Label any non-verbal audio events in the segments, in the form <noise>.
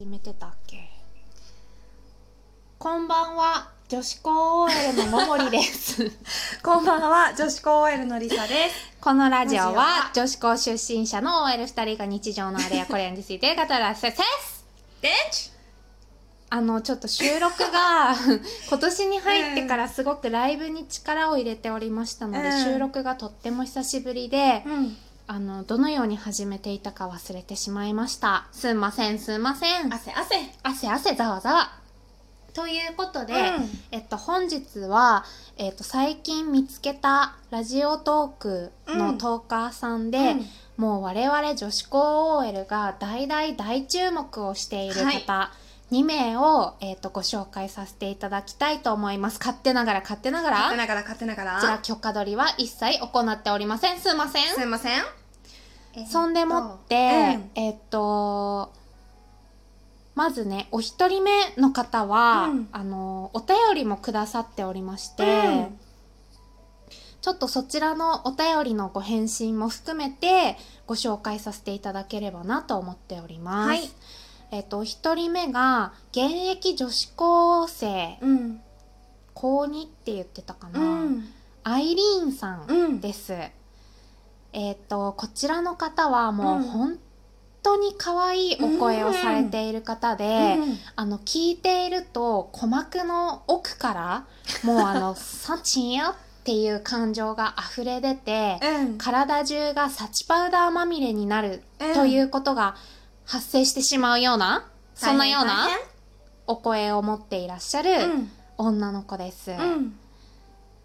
始めてたっけ？こんばんは女子高 OL のももりです。<laughs> こんばんは、女子高 OL のりさです。このラジオはは女子高出身者の OL2 人が日常のあれやこれについて語らせですでちあのちょっと収録が <laughs> 今年に入ってからすごくライブに力を入れておりましたので、うん。収録がとっても久しぶりで、うん。あのどのように始めていたか忘れてしまいました。すんませんすんません。汗汗。汗汗ざわざわ。ということで、うん。えっと、本日は、えっと、最近見つけたラジオトークのトーカーさんで、うん。もう我々女子高 OL が大大大注目をしている方、2名を、えっと、ご紹介させていただきたいと思います。勝手ながら勝手ながら。勝手ながら勝手ながこちらら。許可取りは一切行っておりません。すいません。すいません。そんでもって、うんえっとまずねお一人目の方は、うんあのお便りもくださっておりまして、うんちょっとそちらのお便りのご返信も含めてご紹介させていただければなと思っております。はいえっとお一人目が現役女子高生うん。高2って言ってたかな、うん。アイリーンさん。です。えっ、とこちらの方はもううん本当に可愛いお声をされている方で、あの聞いていると鼓膜の奥からもうあの「<laughs> サチヤ」っていう感情が溢れ出て、うん。体中がサチパウダーまみれになるうんということが発生してしまうような、そんなようなお声を持っていらっしゃ大る変女の子です。うん。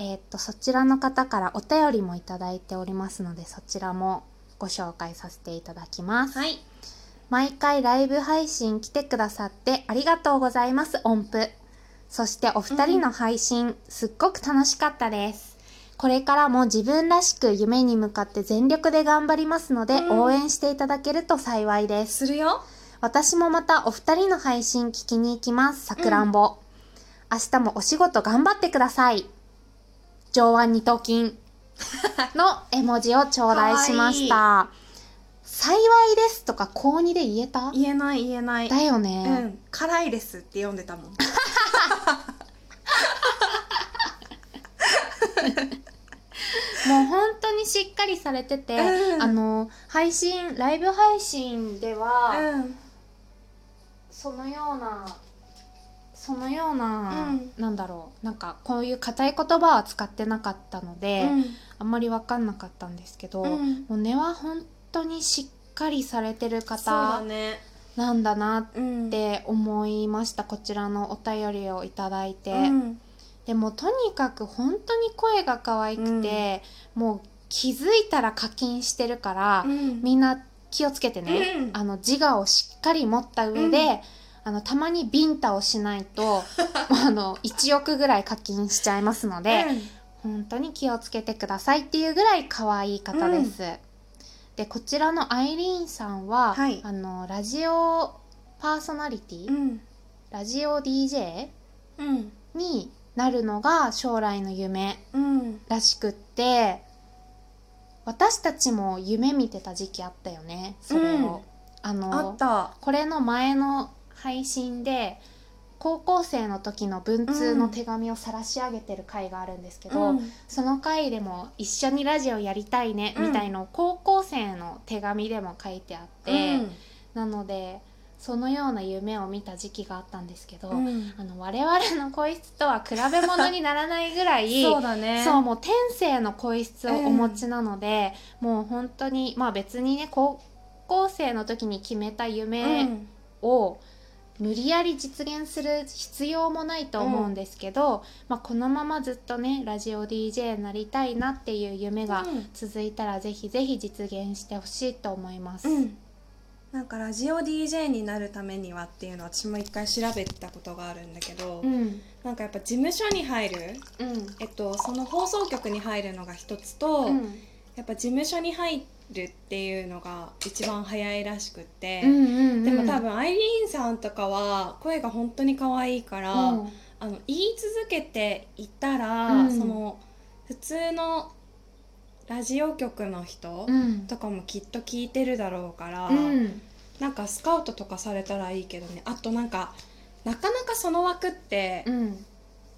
えーっとそちらの方からお便りもいただいておりますのでそちらもご紹介させていただきます、はい。毎回ライブ配信来てくださってありがとうございます音符そしてお二人の配信、すっごく楽しかったですこれからも自分らしく夢に向かって全力で頑張りますので、うん応援していただけると幸いですするよ。私もまたお二人の配信聞きに行きます。さくらんぼ。明日もお仕事頑張ってください。上腕二頭筋の絵文字を頂戴しました。幸いですとか高2で言えた？言えない言えない。だようね。ん。辛いですって読んでたもん。<laughs> もう本当にしっかりされてて、うんあの、配信、ライブ配信では、うん。そのようなそのような、うん。なんだろう。なんかこういう硬い言葉は使ってなかったので、あんまり分かんなかったんですけど、うん。もう根は本当にしっかりされてる方ね。なんだなっうん。て思いました。こちらのお便りをいただいて、うん。でもとにかく本当に声が可愛くて、もう気づいたら課金してるから、うん。みんな気をつけてね、うん。あの自我をしっかり持った上で、うんあのたまにビンタをしないと <laughs> あの1億ぐらい課金しちゃいますので、本当に気をつけてくださいっていうぐらい可愛い方です。でこちらのアイリーンさんは、はいあのラジオパーソナリティ、うん。ラジオ DJ うん。になるのが将来の夢うん。らしくって私たちも夢見てた時期あったよねそれを、うんあの。これの前の配信で高校生の時の文通の手紙を晒し上げてる回があるんですけど、うん。その回でも一緒にラジオやりたいねうん。みたいのを高校生の手紙でも書いてあって、うん。なのでそのような夢を見た時期があったんですけど、うん。あの我々の声質とは比べ物にならないぐらい <laughs> そうだね。そうもう天性の声質をお持ちなので、もう本当にまあ別にね高校生の時に決めた夢うん。を無理やり実現する必要もないと思うんですけど、まあ、このままずっとねラジオ DJ になりたいなっていう夢がうん。続いたらぜひぜひ実現してほしいと思います。うん、なんかラジオ DJ になるためにはっていうのは私も一回調べたことがあるんだけど、うん。なんかやっぱ事務所に入る、うん。えっと、その放送局に入るのが一つと、うん。やっぱ事務所に入るっていうのが一番早いらしくって、うんうんでも多分アイリーンさんとかは声が本当に可愛いから、うん。あの言い続けていたら、うん。その普通のラジオ局の人うん。とかもきっと聞いてるだろうから、うん。なんかスカウトとかされたらいいけどね。あとなんかなかなかその枠って、うん。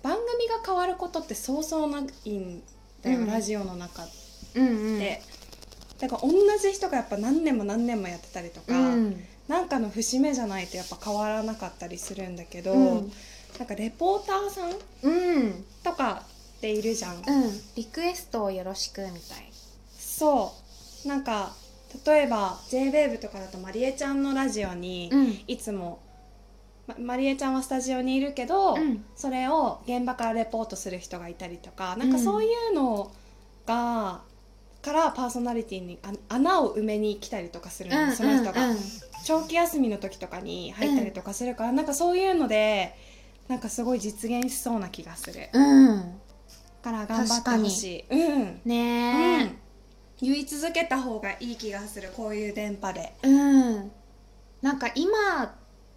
番組が変わることってそうそうないんだよ、うん。ラジオの中っうんうん。て、だから同じ人がやっぱ何年も何年もやってたりとか、うん。なんかの節目じゃないとやっぱ変わらなかったりするんだけど、うん。なんかレポーターさんうん。とかっているじゃん、うん。リクエストをよろしくみたい。そう。なんか例えば JWAVE とかだとまりえちゃんのラジオにうん。いつも、ままりえちゃんはスタジオにいるけど、うん。それを現場からレポートする人がいたりとかなんかそういうのが、からパーソナリティにあ穴を埋めに来たりとかするの、その人が、うん長期休みの時とかに入ったりとかするから、なんかそういうのでなんかすごい実現しそうな気がする。うん、うんから頑張ってほしい。うん。ねうん。言い続けた方がいい気がする。こういう電波で。えうん。なんか今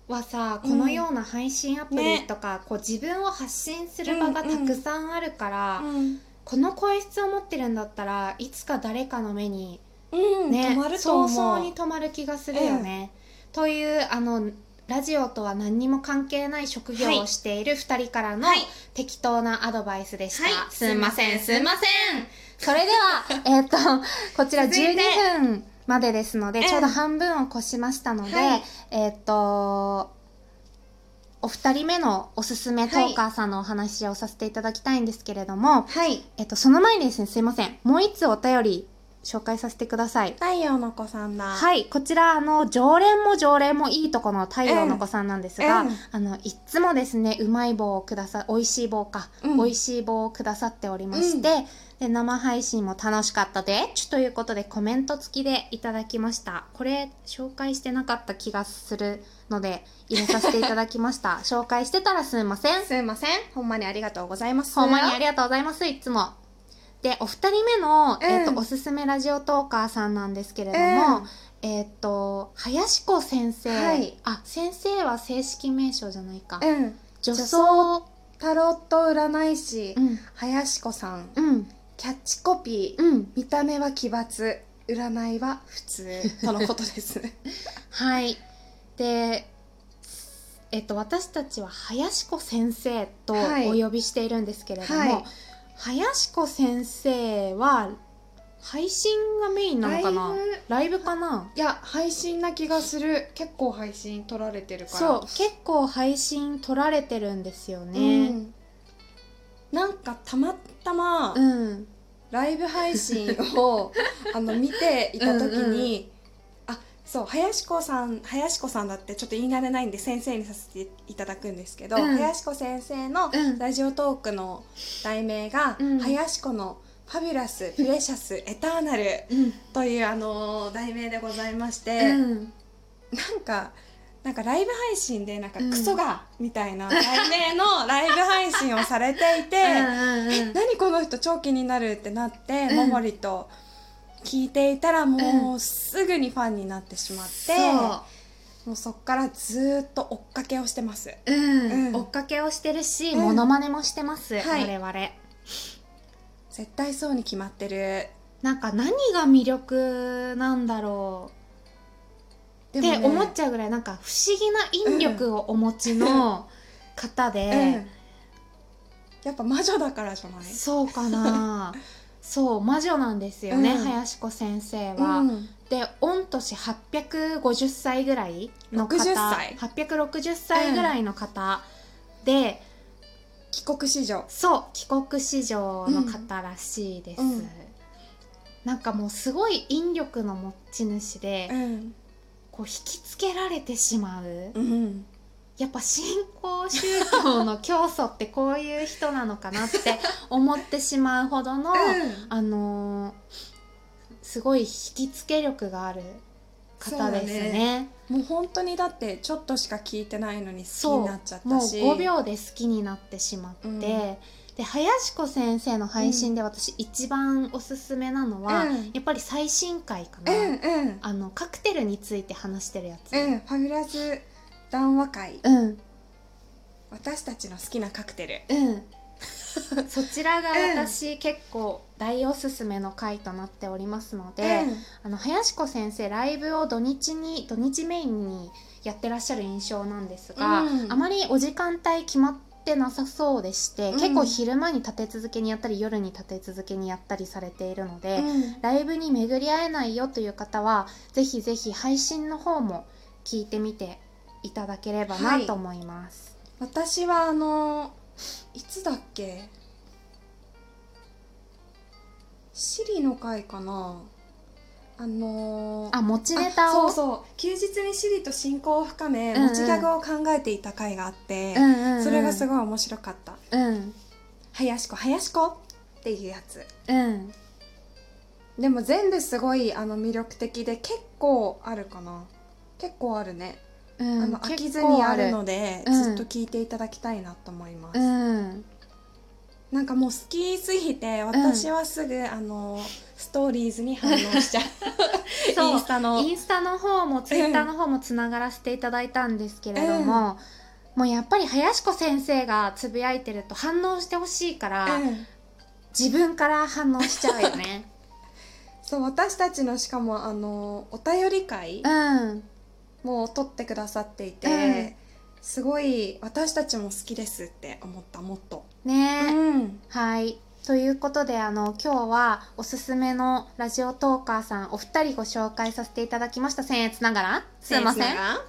はさこのような配信アプリとか、こう自分を発信する場がたくさんあるから、うん、この声質を持ってるんだったらいつか誰かの目にうんね、早々に止まる気がするよね。というあのラジオとは何にも関係ない職業をしている2人からのはい。適当なアドバイスでした。はい。すんません、すいますんません。それでは、えっと、こちら続いて。12分までですので、うん。ちょうど半分を越しましたので、はい。えっと、お二人目のおすすめトーカーさんのお話をさせていただきたいんですけれども、はいえっと、その前にですね、すいません。もう一つお便り紹介させてください。太陽の子さんだはい、こちら、あの、常連も常連もいいとこの太陽の子さんなんですが、うんうんあの、いっつもですね、うまい棒をくださ、美味しい棒か、うん美味しい棒をくださっておりまして、で、生配信も楽しかったで、ちゅということでコメント付きでいただきました。これ、紹介してなかった気がするので、入れさせていただきました。<laughs> 紹介してたらすいません。すいませんほんまにありがとうございますほんまにありがとうございます、いつも。で、お二人目の、えっ、と、うん。おすすめラジオトーカーさんなんですけれども、うん。えっ、と、林子先生、はい。あ、先生は正式名称じゃないか。うん。女女装、タロット占い師、うん、林子さん。うん、キャッチコピー、うん。見た目は奇抜占いは普通。とのことです <laughs> はい。で、えっ、と、私たちは林子先生とおはい。呼びしているんですけれども、はい林子先生は、配信がメインなのかな？ライブかな？いや配信な気がする。結構配信撮られてるから。そう結構配信撮られてるんですようねん。なんかたまたまうん。ライブ配信をあの見ていた時にあそう林子さん林子さんだってちょっと言い慣れないんで先生にさせていただくんですけど、うん。林子先生のうん。ラジオトークの題名が「うん。林子のファビュラスプレシャスエターナルうん」というあの題名でございまして、うん。なんかなんかライブ配信でなんかうんクソが、みたいな題名の <laughs> ライブ配信をされていて、うん何この人超気になるってなって、うん。ももりと聞いていたらもうすぐにファンになってしまって、もうそっからずーっと追っかけをしてます。うん。うん。追っかけをしてるし、うん。モノマネもしてます、はい。我々。絶対そうに決まってる。なんか何が魅力なんだろう。でって思っちゃうぐらいなんか不思議な引力をお持ちの方で、うん。やっぱ魔女だからじゃない？そうかな <laughs> そう魔女なんですよね、うん。林子先生は。うん。で御年850歳ぐらいの方。60歳？860歳ぐらいの方、で帰国子女。そう帰国子女の方らしいです、うん。なんかもうすごい引力の持ち主で、うん、こう引きつけられてしまう、うん、やっぱ新興宗教の教祖ってこういう人なのかなって思ってしまうほどの、あのーすごい引きつけ力がある方ですそうだね。もう本当にだってちょっとしか聞いてないのに好きになっちゃったもうし5秒で好きになってしまって、うん。で林子先生の配信で私一番おすすめなのは、うん。やっぱり最新回かな、うんうん。あのカクテルについて話してるやつ、うんファビュラス談話会。うん。私たちの好きなカクテル。うん。<laughs> そちらが私、結構大おすすめの回となっておりますので、あの林子先生ライブを土日に土日メインにやってらっしゃる印象なんですが、うん。あまりお時間帯決まってなさそうでして、うん。結構昼間に立て続けにやったり夜に立て続けにやったりされているので、うん。ライブに巡り会えないよという方はぜひぜひ配信の方も聞いてみていただければなと思います。私はあのいつだっけ？シリの回かな？あのーあ持ちネタを？あそうそう。休日にシリと親交を深め、うんうん。持ちギャグを考えていた回があって、うんうんうん。それがすごい面白かった。うん「林子林子」っていうやつ。うん。でも全部すごいあの魅力的で結構あるかな。結構あるね、うんあの飽きずにあるのでで、うん。ずっと聞いていただきたいなと思います、うん。なんかもう好きすぎて私はすぐ、あのストーリーズに反応しちゃ <laughs> う。インスタの。インスタの方もツイッターの方もつながらせていただいたんですけれども、もうやっぱり林子先生がつぶやいてると反応してほしいから、うん自分から反応しちゃうよね。<laughs> そう私たちのしかもあのお便り会うんも撮ってくださっていて、うん。すごい私たちも好きですって思ったもっと、ね、うん。はい。ということであの今日はおすすめのラジオトーカーさんお二人ご紹介させていただきました。僭越ながら。すいません。は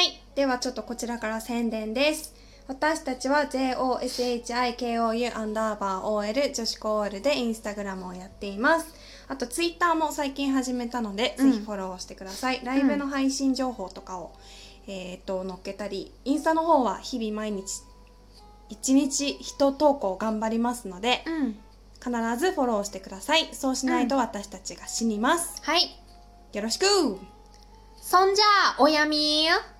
い。ではちょっとこちらから宣伝です私たちは JOSHIKOU アンダーバー OL 女子コールでインスタグラムをやっています。あとツイッターも最近始めたので、うん。ぜひフォローしてください。ライブの配信情報とかを、えー、と載っけたりインスタの方は日々毎日一日一投稿頑張りますのでうん。必ずフォローしてください。そうしないと私たちが死にます、はい。よろしく。そんじゃあおやみー